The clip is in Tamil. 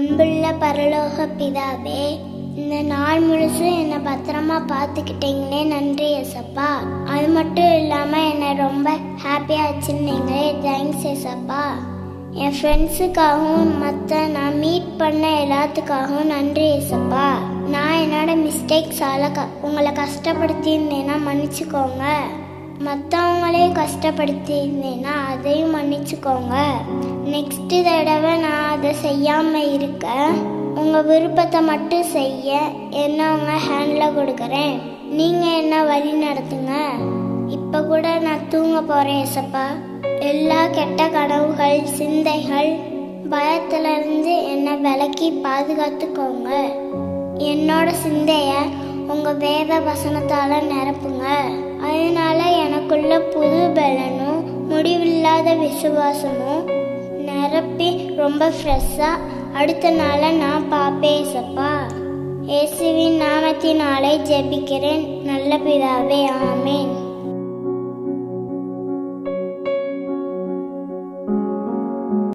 அன்புள்ள பரலோக பிதாவே இந்த நாள் முழுசும் என்னை பத்திரமா பார்த்துக்கிட்டீங்களே நன்றி எசப்பா அது மட்டும் இல்லாமல் என்னை ரொம்ப ஹாப்பியாக வச்சுருந்தீங்களே தேங்க்ஸ் எசப்பா என் ஃப்ரெண்ட்ஸுக்காகவும் மற்ற நான் மீட் பண்ண எல்லாத்துக்காகவும் நன்றி எசப்பா நான் என்னோட மிஸ்டேக்ஸால் க உங்களை கஷ்டப்படுத்தியிருந்தேன்னா மன்னிச்சுக்கோங்க. மற்றவங்களையும் கஷ்டப்படுத்தியிருந்தேன்னா அதையும் மன்னிச்சுக்கோங்க. நெக்ஸ்ட் தடவை நான் அதை செய்யாமல் இருக்க உங்கள் விருப்பத்தை மட்டும் செய்ய என்ன உங்கள் ஹேண்டில் கொடுக்குறேன். நீங்கள் என்ன வழி நடத்துங்க? இப்போ கூட நான் தூங்க போகிறேன் ஏசப்பா. எல்லா கெட்ட கனவுகள் சிந்தைகள் பயத்திலிருந்து என்னை விலக்கி பாதுகாத்துக்கோங்க. என்னோட சிந்தைய உங்க வேத வசனத்தால நிரப்புங்க. அது உள்ள புது பலனும் முடிவில்லாத விசுவாசமும் நிரப்பி ரொம்ப ஃப்ரெஷ்ஷாக அடுத்த நாளை நான் பார்ப்பேன் சப்பா இயேசுவின் நாமத்தினாலே ஜெபிக்கிறேன். நல்ல பிதாவே ஆமேன்.